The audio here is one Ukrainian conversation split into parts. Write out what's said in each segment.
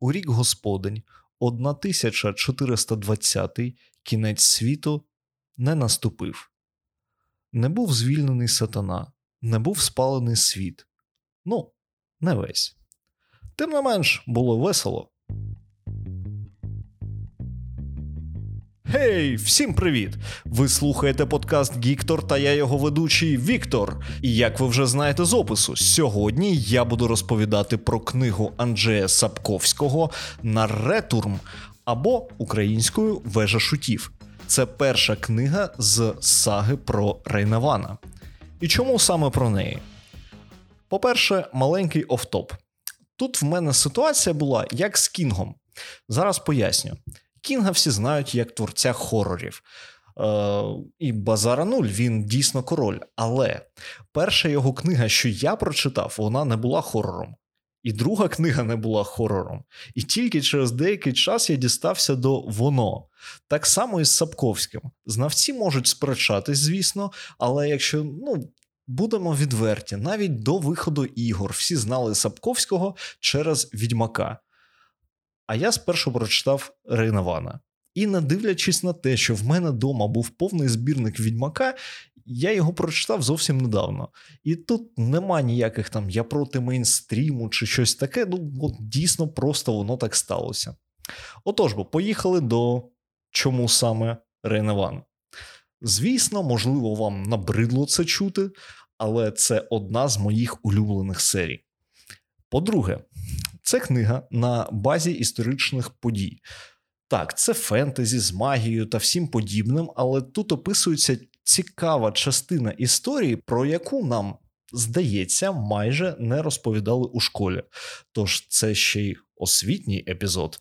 у рік Господень 1420 кінець світу не наступив. Не був звільнений сатана, не був спалений світ. Ну, не весь. Тим не менш, було весело. Гей, всім привіт! Ви слухаєте подкаст Гіктор та я його ведучий Віктор. І як ви вже знаєте з опису, сьогодні я буду розповідати про книгу Анджея Сапковського Наретурм або українською Вежа шутів. Це перша книга з саги про Рейнавана. І чому саме про неї? По-перше, маленький офтоп. Тут в мене ситуація була як з Кінгом. Зараз поясню. Кінга всі знають як творця хорорів. Е, І Базара Нуль він дійсно король. Але перша його книга, що я прочитав, вона не була хорором. І друга книга не була хорором. І тільки через деякий час я дістався до воно. Так само і з Сапковським. Знавці можуть сперечатись, звісно, але якщо ну, будемо відверті, навіть до виходу ігор всі знали Сапковського через відьмака. А я спершу прочитав Рейнавана. І не дивлячись на те, що в мене вдома був повний збірник відьмака, я його прочитав зовсім недавно. І тут нема ніяких там я проти мейнстріму чи щось таке. Ну, от дійсно просто воно так сталося. Отож, бо поїхали до чому саме Рейнаван. Звісно, можливо, вам набридло це чути, але це одна з моїх улюблених серій. По-друге, це книга на базі історичних подій. Так, це фентезі з магією та всім подібним, але тут описується цікава частина історії, про яку нам, здається, майже не розповідали у школі. Тож це ще й освітній епізод.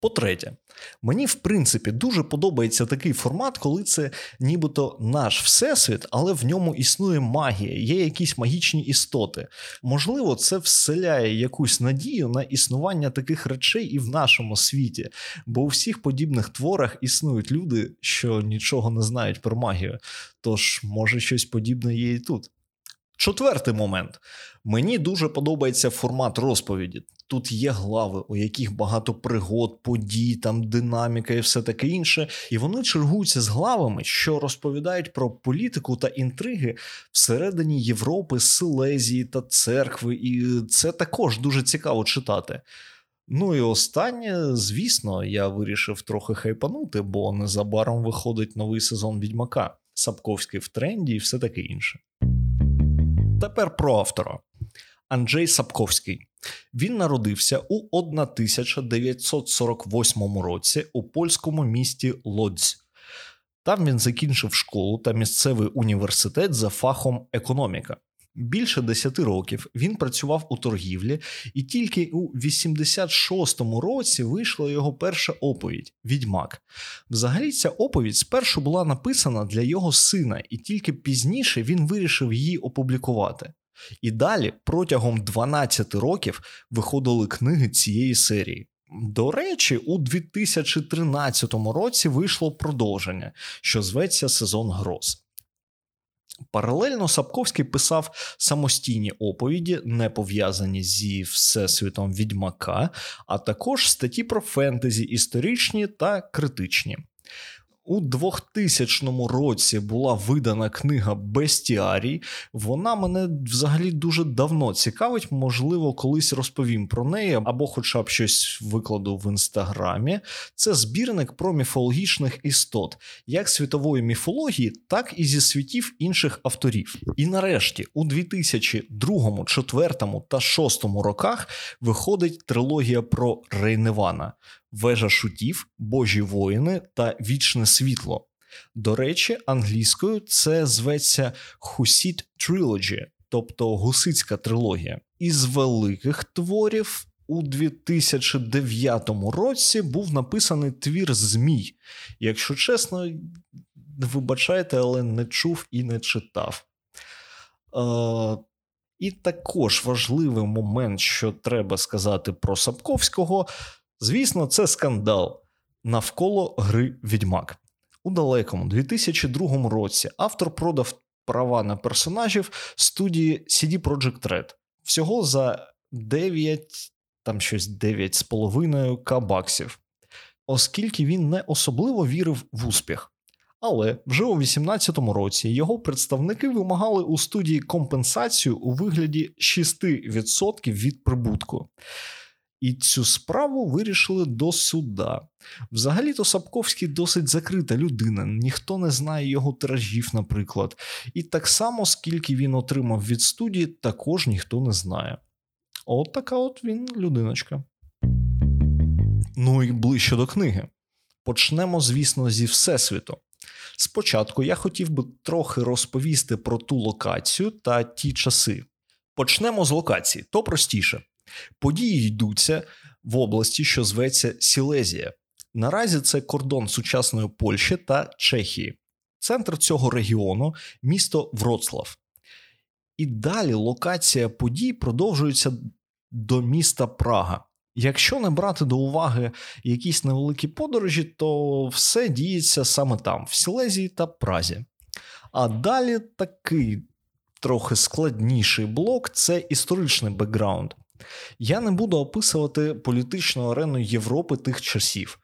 По-третє, мені в принципі дуже подобається такий формат, коли це нібито наш всесвіт, але в ньому існує магія, є якісь магічні істоти. Можливо, це вселяє якусь надію на існування таких речей і в нашому світі, бо у всіх подібних творах існують люди, що нічого не знають про магію. Тож, може, щось подібне є і тут. Четвертий момент. Мені дуже подобається формат розповіді. Тут є глави, у яких багато пригод, подій, там динаміка і все таке інше. І вони чергуються з главами, що розповідають про політику та інтриги всередині Європи, Силезії та церкви. І це також дуже цікаво читати. Ну і останнє, звісно, я вирішив трохи хайпанути, бо незабаром виходить новий сезон Відьмака, Сапковський в тренді і все таке інше. Тепер про автора. Анджей Сапковський. Він народився у 1948 році у польському місті Лодзь. Там він закінчив школу та місцевий університет за фахом економіка. Більше 10 років він працював у торгівлі, і тільки у 86-му році вийшла його перша оповідь Відьмак. Взагалі, ця оповідь спершу була написана для його сина, і тільки пізніше він вирішив її опублікувати. І далі протягом 12 років виходили книги цієї серії. До речі, у 2013 році вийшло продовження, що зветься Сезон Гроз. Паралельно Сапковський писав самостійні оповіді, не пов'язані зі всесвітом відьмака, а також статті про фентезі історичні та критичні. У 2000 році була видана книга Бестіарій. Вона мене взагалі дуже давно цікавить. Можливо, колись розповім про неї, або, хоча б щось викладу в інстаграмі. Це збірник про міфологічних істот, як світової міфології, так і зі світів інших авторів. І нарешті, у 2002, 2004 та 2006 роках виходить трилогія про Рейневана. Вежа шутів, Божі воїни та Вічне світло. До речі, англійською це зветься Хусіт Trilogy, тобто гусицька трилогія. Із великих творів у 2009 році був написаний твір Змій. Якщо чесно, вибачайте, але не чув і не читав. Е, І також важливий момент, що треба сказати про Сапковського. Звісно, це скандал навколо гри Відьмак. У далекому 2002 році автор продав права на персонажів студії CD Projekt Red всього за 9 там щось 9,5 к оскільки він не особливо вірив в успіх. Але вже у 18-му році його представники вимагали у студії компенсацію у вигляді 6% від прибутку. І цю справу вирішили до суда. Взагалі-то Сапковський досить закрита людина, ніхто не знає його тиражів, наприклад. І так само, скільки він отримав від студії, також ніхто не знає. От така от він людиночка. Ну і ближче до книги. Почнемо, звісно, зі Всесвіту. Спочатку я хотів би трохи розповісти про ту локацію та ті часи. Почнемо з локації, то простіше. Події йдуться в області, що зветься Сілезія. Наразі це кордон сучасної Польщі та Чехії. Центр цього регіону місто Вроцлав. І далі локація подій продовжується до міста Прага. Якщо не брати до уваги якісь невеликі подорожі, то все діється саме там, в Сілезії та Празі. А далі такий трохи складніший блок це історичний бекграунд. Я не буду описувати політичну арену Європи тих часів.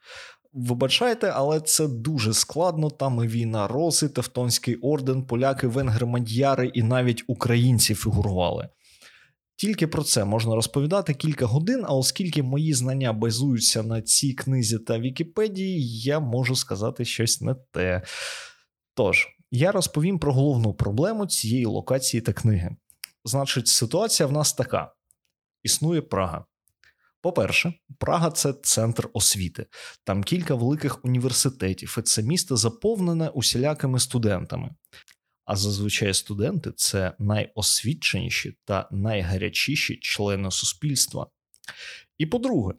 Вибачайте, але це дуже складно. Там і війна Роси, Тевтонський орден, поляки, венгри, мадьяри і навіть українці фігурували. Тільки про це можна розповідати кілька годин, а оскільки мої знання базуються на цій книзі та Вікіпедії, я можу сказати щось не те. Тож, я розповім про головну проблему цієї локації та книги. Значить, ситуація в нас така: існує Прага. По-перше, Прага це центр освіти, там кілька великих університетів, і це місто заповнене усілякими студентами. А зазвичай студенти це найосвіченіші та найгарячіші члени суспільства. І по-друге,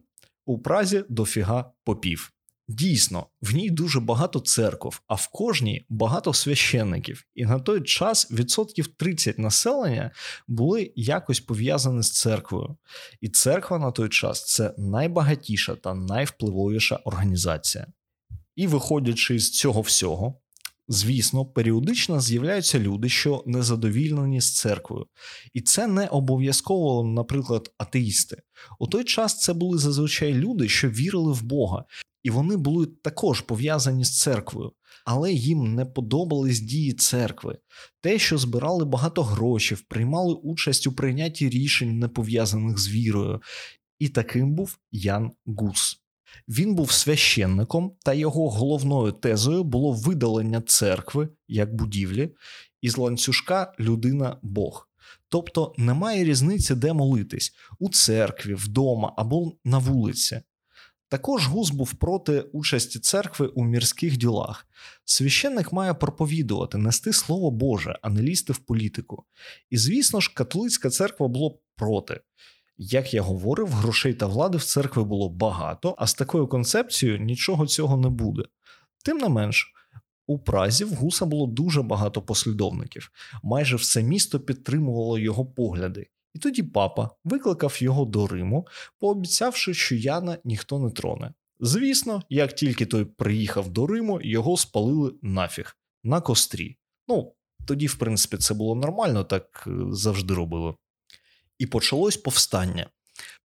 у Празі дофіга попів. Дійсно, в ній дуже багато церков, а в кожній багато священників. І на той час відсотків 30 населення були якось пов'язані з церквою. І церква на той час це найбагатіша та найвпливовіша організація. І виходячи з цього всього, Звісно, періодично з'являються люди, що незадовільнені з церквою, і це не обов'язково, наприклад, атеїсти. У той час це були зазвичай люди, що вірили в Бога, і вони були також пов'язані з церквою, але їм не подобались дії церкви, те, що збирали багато грошей, приймали участь у прийнятті рішень, не пов'язаних з вірою, і таким був Ян Гус. Він був священником, та його головною тезою було видалення церкви як будівлі із ланцюжка людина Бог. Тобто немає різниці, де молитись у церкві, вдома або на вулиці. Також Гус був проти участі церкви у мірських ділах. Священник має проповідувати, нести слово Боже, а не лізти в політику. І звісно ж, католицька церква була проти. Як я говорив, грошей та влади в церкві було багато, а з такою концепцією нічого цього не буде. Тим не менш, у Празі в Гуса було дуже багато послідовників, майже все місто підтримувало його погляди, і тоді папа викликав його до Риму, пообіцявши, що Яна ніхто не троне. Звісно, як тільки той приїхав до Риму, його спалили нафіг на кострі. Ну, тоді, в принципі, це було нормально, так е, завжди робили. І почалось повстання.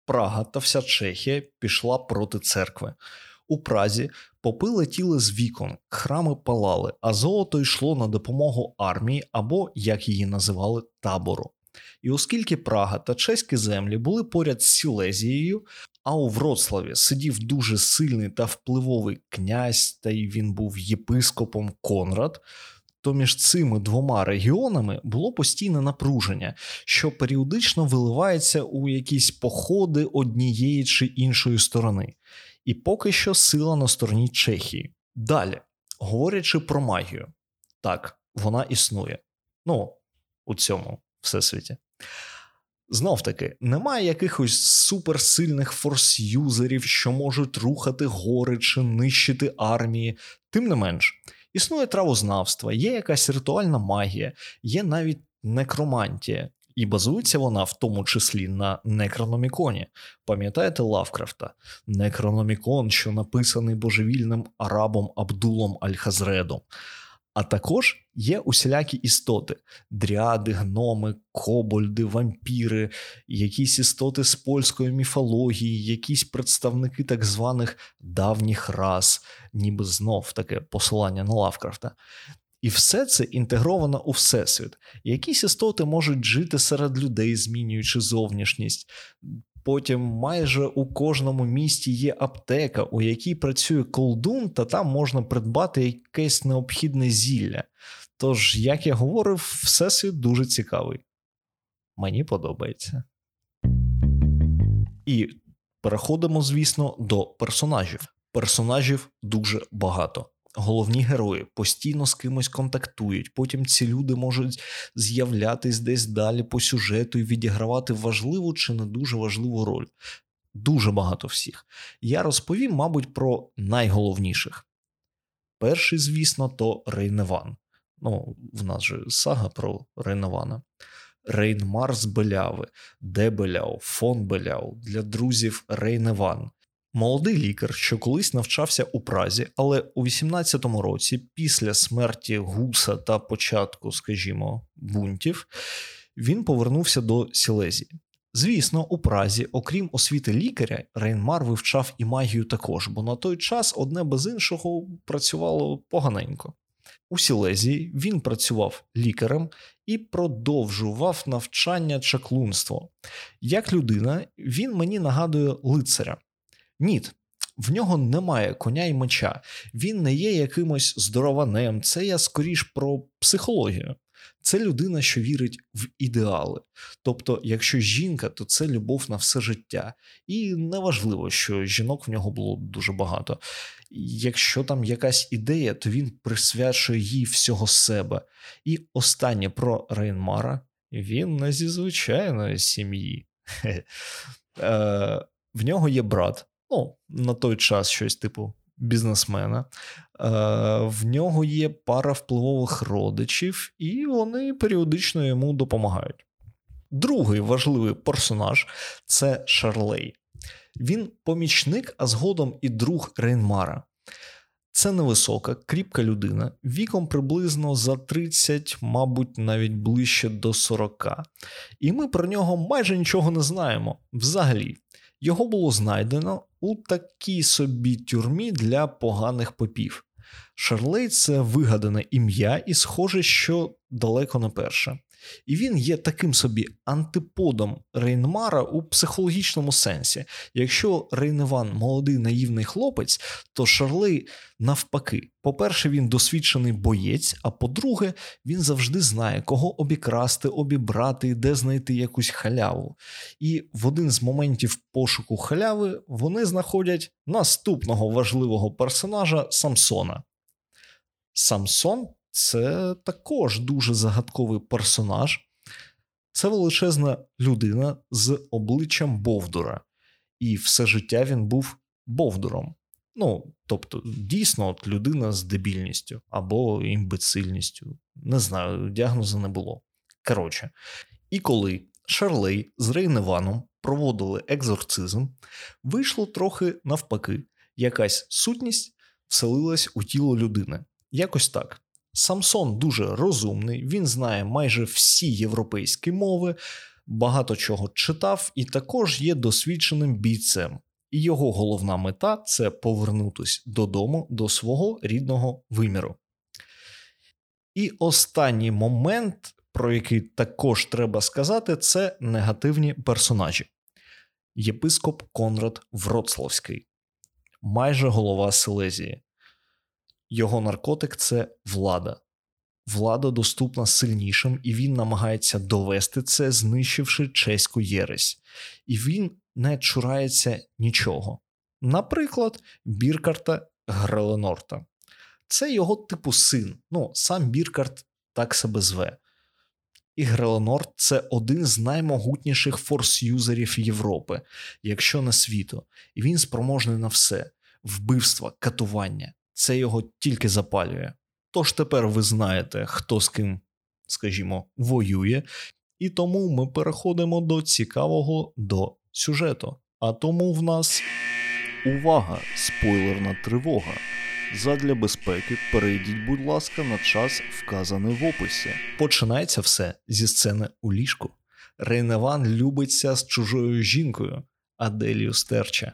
Прага та вся Чехія пішла проти церкви. У Празі попи летіли з вікон, храми палали, а золото йшло на допомогу армії або, як її називали, табору. І оскільки Прага та чеські землі були поряд з Сілезією, а у Вроцлаві сидів дуже сильний та впливовий князь, та й він був єпископом Конрад, то між цими двома регіонами було постійне напруження, що періодично виливається у якісь походи однієї чи іншої сторони, і поки що сила на стороні Чехії. Далі, говорячи про магію, так, вона існує. Ну, у цьому всесвіті. Знов таки, немає якихось суперсильних форс-юзерів, що можуть рухати гори чи нищити армії, тим не менш. Існує травознавство, є якась ритуальна магія, є навіть некромантія, і базується вона в тому числі на некрономіконі. Пам'ятаєте Лавкрафта? Некрономікон, що написаний божевільним арабом Абдулом Аль-Хазредом. А також є усілякі істоти: дряди, гноми, кобольди, вампіри, якісь істоти з польської міфології, якісь представники так званих давніх рас, ніби знов таке посилання на Лавкрафта. І все це інтегровано у всесвіт. Якісь істоти можуть жити серед людей, змінюючи зовнішність. Потім майже у кожному місті є аптека, у якій працює колдун, та там можна придбати якесь необхідне зілля. Тож, як я говорив, всесвіт дуже цікавий. Мені подобається. І переходимо, звісно, до персонажів. Персонажів дуже багато головні герої постійно з кимось контактують. Потім ці люди можуть з'являтись десь далі по сюжету і відігравати важливу чи не дуже важливу роль. Дуже багато всіх. Я розповім, мабуть, про найголовніших. Перший, звісно, то Рейневан. Ну, в нас же сага про Рейневана. Рейнмар з Беляви, Де Беляу, фон Беляу для друзів Рейневан. Молодий лікар, що колись навчався у Празі, але у 18-му році, після смерті Гуса та початку, скажімо, бунтів, він повернувся до Сілезії. Звісно, у Празі, окрім освіти лікаря, Рейнмар вивчав і магію також, бо на той час одне без іншого працювало поганенько. У Сілезії він працював лікарем і продовжував навчання чаклунство. Як людина, він мені нагадує лицаря. Ніт. В нього немає коня і меча, він не є якимось здорованем. Це я скоріш про психологію. Це людина, що вірить в ідеали. Тобто, якщо жінка, то це любов на все життя. І неважливо, що жінок в нього було дуже багато. Якщо там якась ідея, то він присвячує їй всього себе. І останнє про Рейнмара він не зі звичайної сім'ї. Е, в нього є брат ну, на той час щось типу бізнесмена. Е, В нього є пара впливових родичів, і вони періодично йому допомагають. Другий важливий персонаж це Шарлей. Він помічник, а згодом і друг Рейнмара. Це невисока, кріпка людина, віком приблизно за 30, мабуть, навіть ближче до 40. І ми про нього майже нічого не знаємо взагалі. Його було знайдено у такій собі тюрмі для поганих попів. Шарлей це вигадане ім'я, і схоже, що далеко не перше. І він є таким собі антиподом Рейнмара у психологічному сенсі. Якщо Рейневан молодий наївний хлопець, то Шарлей навпаки. По-перше, він досвідчений боєць, а по-друге, він завжди знає, кого обікрасти, обібрати, де знайти якусь халяву. І в один з моментів пошуку халяви вони знаходять наступного важливого персонажа Самсона. Самсон це також дуже загадковий персонаж. Це величезна людина з обличчям Бовдура, і все життя він був Бовдуром. Ну, тобто, дійсно, от людина з дебільністю або імбецильністю. Не знаю, діагнозу не було. Коротше, і коли Шарлей з Рейневаном проводили екзорцизм, вийшло трохи навпаки, якась сутність вселилась у тіло людини. Якось так. Самсон дуже розумний, він знає майже всі європейські мови, багато чого читав і також є досвідченим бійцем. І його головна мета це повернутися додому до свого рідного виміру. І останній момент, про який також треба сказати, це негативні персонажі. Єпископ Конрад Вроцлавський, майже голова Силезії. Його наркотик це влада. Влада доступна сильнішим, і він намагається довести це, знищивши чеську єресь. І він не чурається нічого. Наприклад, Біркарта Греленорта. Це його типу син. Ну, сам Біркарт так себе зве. І Греленорт це один з наймогутніших форс-юзерів Європи, якщо не світу, і він спроможний на все: вбивства, катування це його тільки запалює. Тож тепер ви знаєте, хто з ким, скажімо, воює, і тому ми переходимо до цікавого до сюжету. А тому в нас увага, спойлерна тривога. Задля безпеки перейдіть, будь ласка, на час, вказаний в описі. Починається все зі сцени у ліжку. Рейневан любиться з чужою жінкою Аделію Стерча.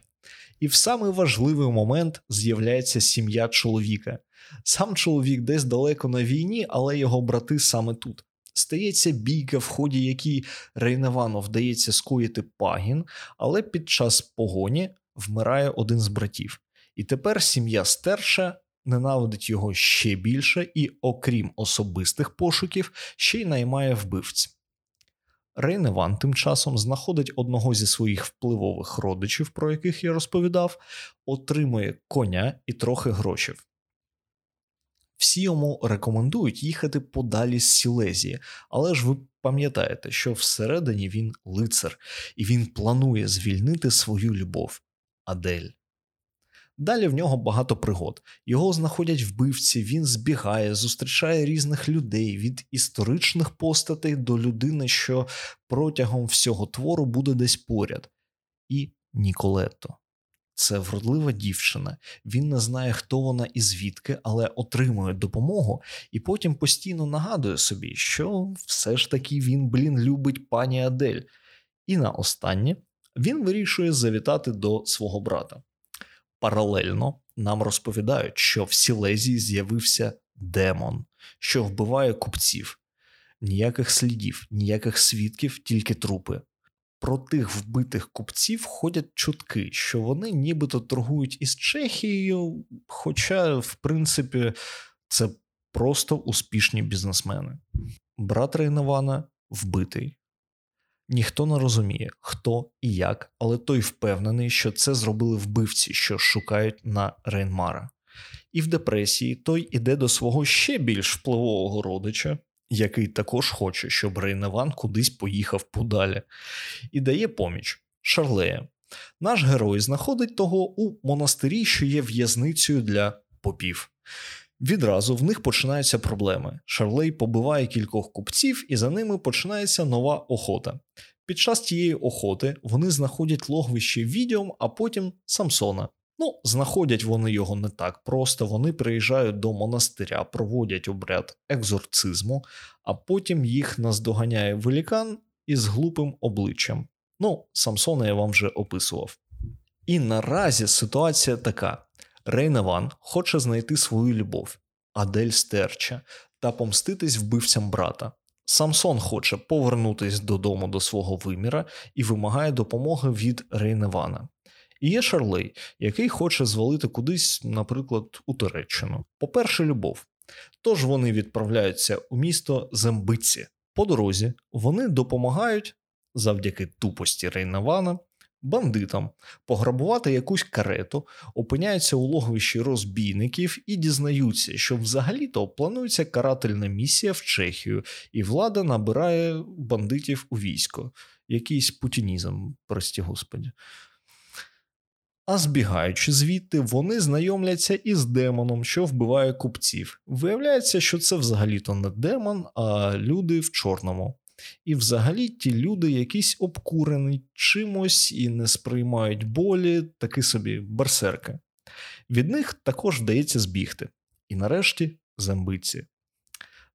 І в самий важливий момент з'являється сім'я чоловіка. Сам чоловік десь далеко на війні, але його брати саме тут. Стається бійка, в ході якій Рейневану вдається скоїти пагін, але під час погоні вмирає один з братів. І тепер сім'я стерша ненавидить його ще більше і, окрім особистих пошуків, ще й наймає вбивць. Рейневан тим часом знаходить одного зі своїх впливових родичів, про яких я розповідав, отримує коня і трохи грошів. Всі йому рекомендують їхати подалі з Сілезії, але ж ви пам'ятаєте, що всередині він лицар, і він планує звільнити свою любов Адель. Далі в нього багато пригод. Його знаходять вбивці, він збігає, зустрічає різних людей від історичних постатей до людини, що протягом всього твору буде десь поряд. І Ніколетто. Це вродлива дівчина. Він не знає, хто вона і звідки, але отримує допомогу і потім постійно нагадує собі, що все ж таки він, блін, любить пані Адель. І на останнє він вирішує завітати до свого брата. Паралельно нам розповідають, що в Сілезії з'явився демон, що вбиває купців. Ніяких слідів, ніяких свідків, тільки трупи. Про тих вбитих купців ходять чутки, що вони нібито торгують із Чехією, хоча, в принципі, це просто успішні бізнесмени. Брат Рейнована вбитий. Ніхто не розуміє, хто і як, але той впевнений, що це зробили вбивці, що шукають на Рейнмара. І в депресії той іде до свого ще більш впливового родича, який також хоче, щоб Рейневан кудись поїхав подалі, і дає поміч Шарлея. Наш герой знаходить того у монастирі, що є в'язницею для попів. Відразу в них починаються проблеми. Шарлей побиває кількох купців, і за ними починається нова охота. Під час тієї охоти вони знаходять логвище відьом, а потім Самсона. Ну, знаходять вони його не так просто. Вони приїжджають до монастиря, проводять обряд екзорцизму, а потім їх наздоганяє велікан із глупим обличчям. Ну, Самсона я вам вже описував. І наразі ситуація така: Рейневан хоче знайти свою любов, Адель Стерча, та помститись вбивцям брата. Самсон хоче повернутись додому до свого виміра і вимагає допомоги від Рейневана. І є Шарлей, який хоче звалити кудись, наприклад, у Туреччину. По-перше, любов. Тож вони відправляються у місто Зембиці. По дорозі вони допомагають завдяки тупості Рейневана бандитам пограбувати якусь карету, опиняються у логовищі розбійників і дізнаються, що взагалі-то планується карательна місія в Чехію, і влада набирає бандитів у військо. Якийсь путінізм, прості господі. А збігаючи звідти, вони знайомляться із демоном, що вбиває купців. Виявляється, що це взагалі-то не демон, а люди в чорному. І взагалі ті люди якісь обкурені чимось і не сприймають болі, таки собі берсерки. Від них також вдається збігти. І нарешті зембиці.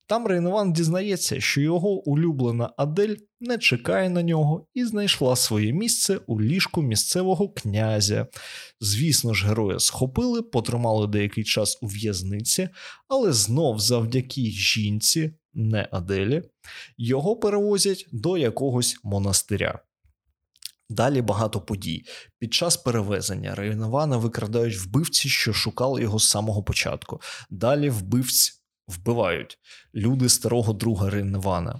Там Рейнован дізнається, що його улюблена Адель не чекає на нього і знайшла своє місце у ліжку місцевого князя. Звісно ж, героя схопили, потримали деякий час у в'язниці, але знов завдяки жінці, не Аделі, його перевозять до якогось монастиря. Далі багато подій. Під час перевезення Рейнована викрадають вбивці, що шукали його з самого початку. Далі вбивць вбивають люди старого друга Рейнвана.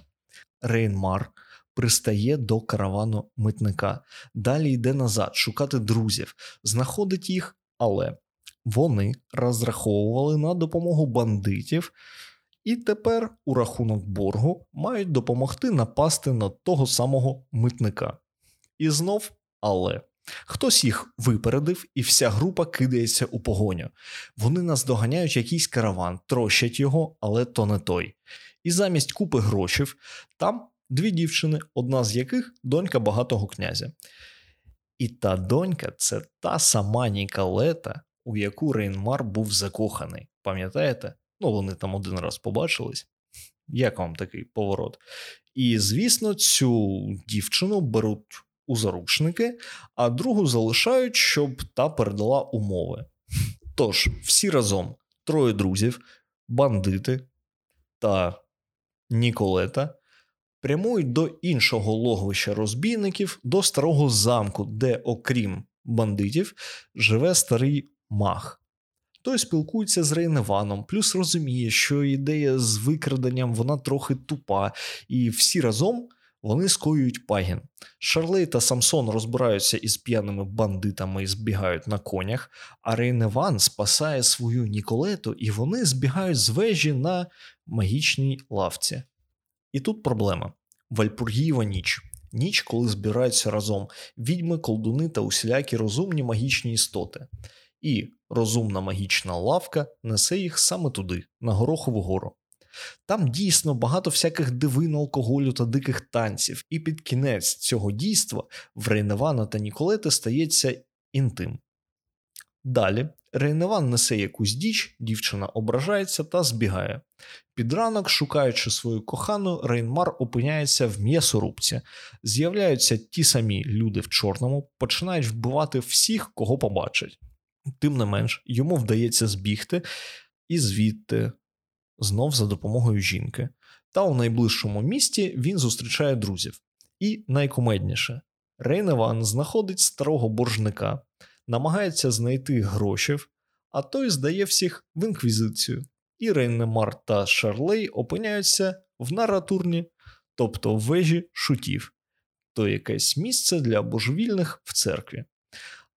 Рейнмар пристає до каравану митника. Далі йде назад шукати друзів, знаходить їх, але вони розраховували на допомогу бандитів. І тепер у рахунок боргу мають допомогти напасти на того самого митника. І знов, але Хтось їх випередив, і вся група кидається у погоню. Вони наздоганяють якийсь караван, трощать його, але то не той. І замість купи грошів там дві дівчини, одна з яких донька багатого князя. І та донька це та сама Ніколета, у яку Рейнмар був закоханий. Пам'ятаєте? Ну, вони там один раз побачились. Як вам такий поворот? І, звісно, цю дівчину беруть у заручники, а другу залишають, щоб та передала умови. Тож, всі разом троє друзів, бандити та Ніколета прямують до іншого логовища розбійників, до старого замку, де, окрім бандитів, живе старий мах. Той спілкується з Рейневаном, плюс розуміє, що ідея з викраденням вона трохи тупа, і всі разом вони скоюють пагін. Шарлей та Самсон розбираються із п'яними бандитами і збігають на конях, а Рейневан спасає свою Ніколету, і вони збігають з вежі на магічній лавці. І тут проблема: Вальпургієва ніч. Ніч, коли збираються разом відьми, колдуни та усілякі розумні магічні істоти. І розумна магічна лавка несе їх саме туди, на Горохову гору. Там дійсно багато всяких дивин, алкоголю та диких танців, і під кінець цього дійства в Рейневана та Ніколети стається інтим. Далі Рейневан несе якусь діч, дівчина ображається та збігає. Під ранок, шукаючи свою кохану, Рейнмар опиняється в м'ясорубці. З'являються ті самі люди в чорному, починають вбивати всіх, кого побачать. Тим не менш, йому вдається збігти і звідти знов за допомогою жінки. Та у найближчому місті він зустрічає друзів. І найкумедніше Рейневан знаходить старого боржника, намагається знайти гроші, а той здає всіх в інквізицію. І Рейнемар та Шарлей опиняються в наратурні, тобто в вежі шутів, то якесь місце для божевільних в церкві.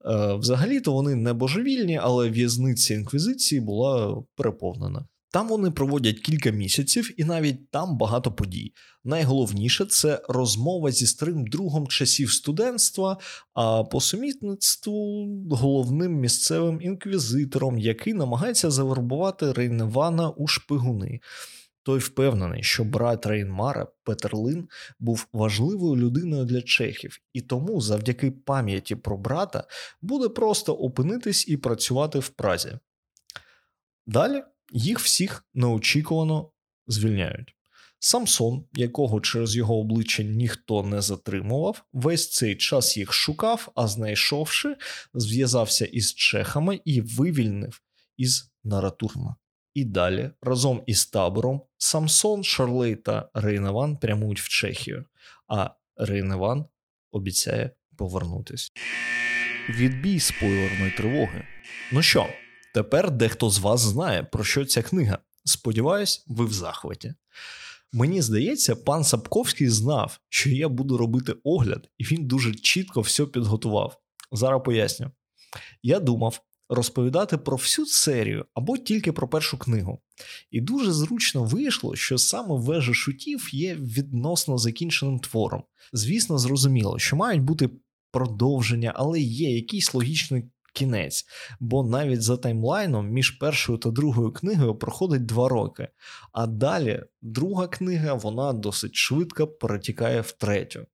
Е, Взагалі-то вони не божевільні, але в'язниця інквізиції була переповнена. Там вони проводять кілька місяців, і навіть там багато подій. Найголовніше це розмова зі старим другом часів студентства, а по сумітництву головним місцевим інквізитором, який намагається завербувати Рейневана у шпигуни. Той впевнений, що брат Рейнмара Петерлин був важливою людиною для чехів, і тому, завдяки пам'яті про брата, буде просто опинитись і працювати в Празі. Далі їх всіх неочікувано звільняють. Самсон, якого через його обличчя ніхто не затримував, весь цей час їх шукав, а знайшовши, зв'язався із чехами і вивільнив із Наратурма. І далі, разом із табором, Самсон, Шарлей та Рейневан прямують в Чехію, а Рейневан обіцяє повернутись. Відбій спойлерної тривоги. Ну що, тепер дехто з вас знає, про що ця книга. Сподіваюсь, ви в захваті. Мені здається, пан Сапковський знав, що я буду робити огляд, і він дуже чітко все підготував. Зараз поясню. Я думав розповідати про всю серію або тільки про першу книгу. І дуже зручно вийшло, що саме вежа шутів є відносно закінченим твором. Звісно, зрозуміло, що мають бути продовження, але є якийсь логічний кінець, бо навіть за таймлайном між першою та другою книгою проходить два роки. А далі друга книга вона досить швидко перетікає в третю.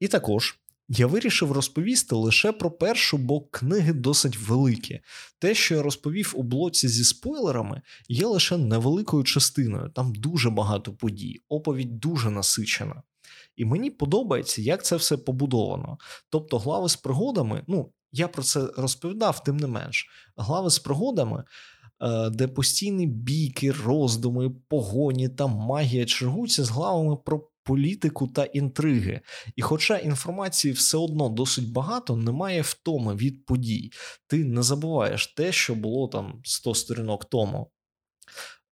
І також. Я вирішив розповісти лише про першу, бо книги досить великі. Те, що я розповів у блоці зі спойлерами, є лише невеликою частиною. Там дуже багато подій, оповідь дуже насичена. І мені подобається, як це все побудовано. Тобто, глави з пригодами, ну я про це розповідав, тим не менш, глави з пригодами, е, де постійні бійки, роздуми, погоні та магія чергуються з главами про політику та інтриги. І, хоча інформації все одно досить багато, немає втоми від подій. Ти не забуваєш те, що було там 100 сторінок тому.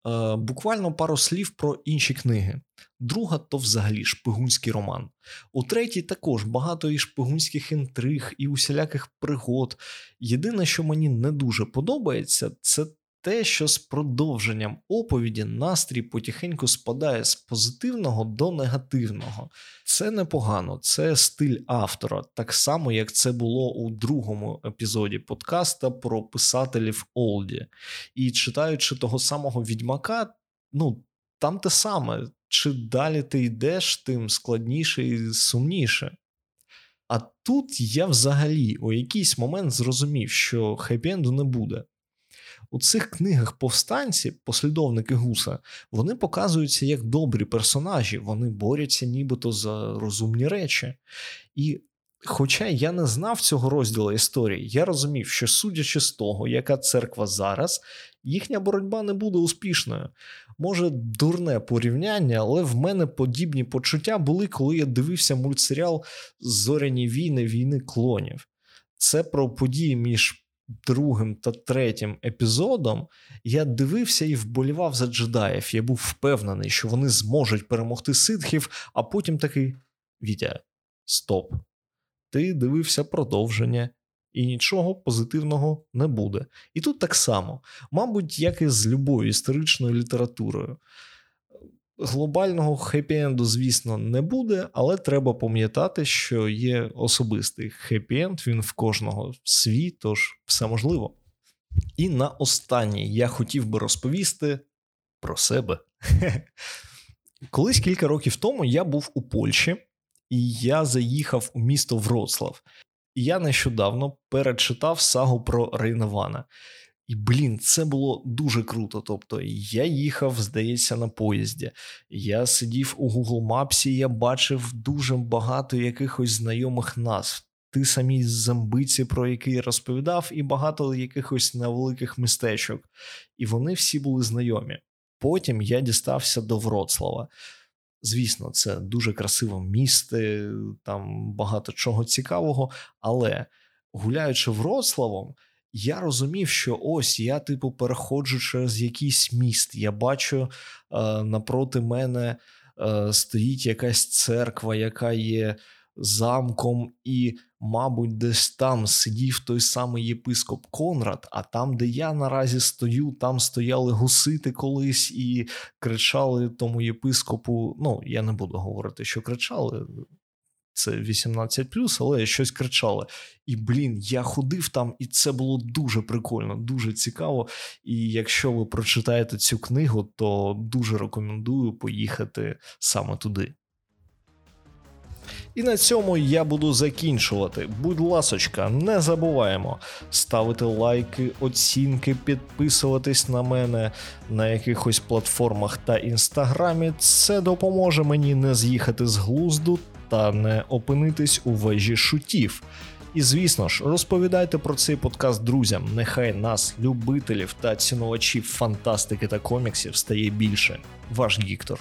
Е, Буквально пару слів про інші книги. Друга то взагалі шпигунський роман. У третій також багато і шпигунських інтриг, і усіляких пригод. Єдине, що мені не дуже подобається, це те, що з продовженням оповіді настрій потихеньку спадає з позитивного до негативного. Це непогано, це стиль автора, так само як це було у другому епізоді подкаста про писателів Олді. І читаючи того самого відьмака, ну там те саме. Чи далі ти йдеш, тим складніше і сумніше. А тут я взагалі у якийсь момент зрозумів, що хеппі-енду не буде. У цих книгах повстанці, послідовники гуса, вони показуються як добрі персонажі, вони борються нібито за розумні речі. І Хоча я не знав цього розділу історії, я розумів, що судячи з того, яка церква зараз, їхня боротьба не буде успішною. Може, дурне порівняння, але в мене подібні почуття були, коли я дивився мультсеріал Зоряні війни війни клонів. Це про події між другим та третім епізодом. Я дивився і вболівав за джедаїв. Я був впевнений, що вони зможуть перемогти ситхів, а потім такий Вітя, стоп ти дивився продовження, і нічого позитивного не буде. І тут так само, мабуть, як і з любою історичною літературою. Глобального хеппі-енду, звісно, не буде, але треба пам'ятати, що є особистий хеппі-енд, він в кожного свій, тож все можливо. І на останній я хотів би розповісти про себе. Колись кілька років тому я був у Польщі і я заїхав у місто Вроцлав. І я нещодавно перечитав сагу про Рейнована. І блін, це було дуже круто. Тобто, я їхав, здається, на поїзді. Я сидів у Google Maps, і я бачив дуже багато якихось знайомих назв. Ти самі замбиці, про які я розповідав, і багато якихось невеликих містечок. І вони всі були знайомі. Потім я дістався до Вроцлава. Звісно, це дуже красиве місце, там багато чого цікавого. Але гуляючи Вроцлавом, я розумів, що ось я, типу, переходжу через якийсь міст. Я бачу е, напроти мене е, стоїть якась церква, яка є замком, і, мабуть, десь там сидів той самий єпископ Конрад. А там, де я наразі стою, там стояли гусити колись і кричали тому єпископу. Ну, я не буду говорити, що кричали. Це 18 але щось кричали. І блін, я ходив там, і це було дуже прикольно, дуже цікаво. І якщо ви прочитаєте цю книгу, то дуже рекомендую поїхати саме туди. І на цьому я буду закінчувати. Будь ласочка, не забуваємо ставити лайки, оцінки, підписуватись на мене на якихось платформах та інстаграмі. Це допоможе мені не з'їхати з глузду та не опинитись у вежі шутів. І звісно ж, розповідайте про цей подкаст друзям. Нехай нас, любителів та цінувачів фантастики та коміксів, стає більше. Ваш Гіктор.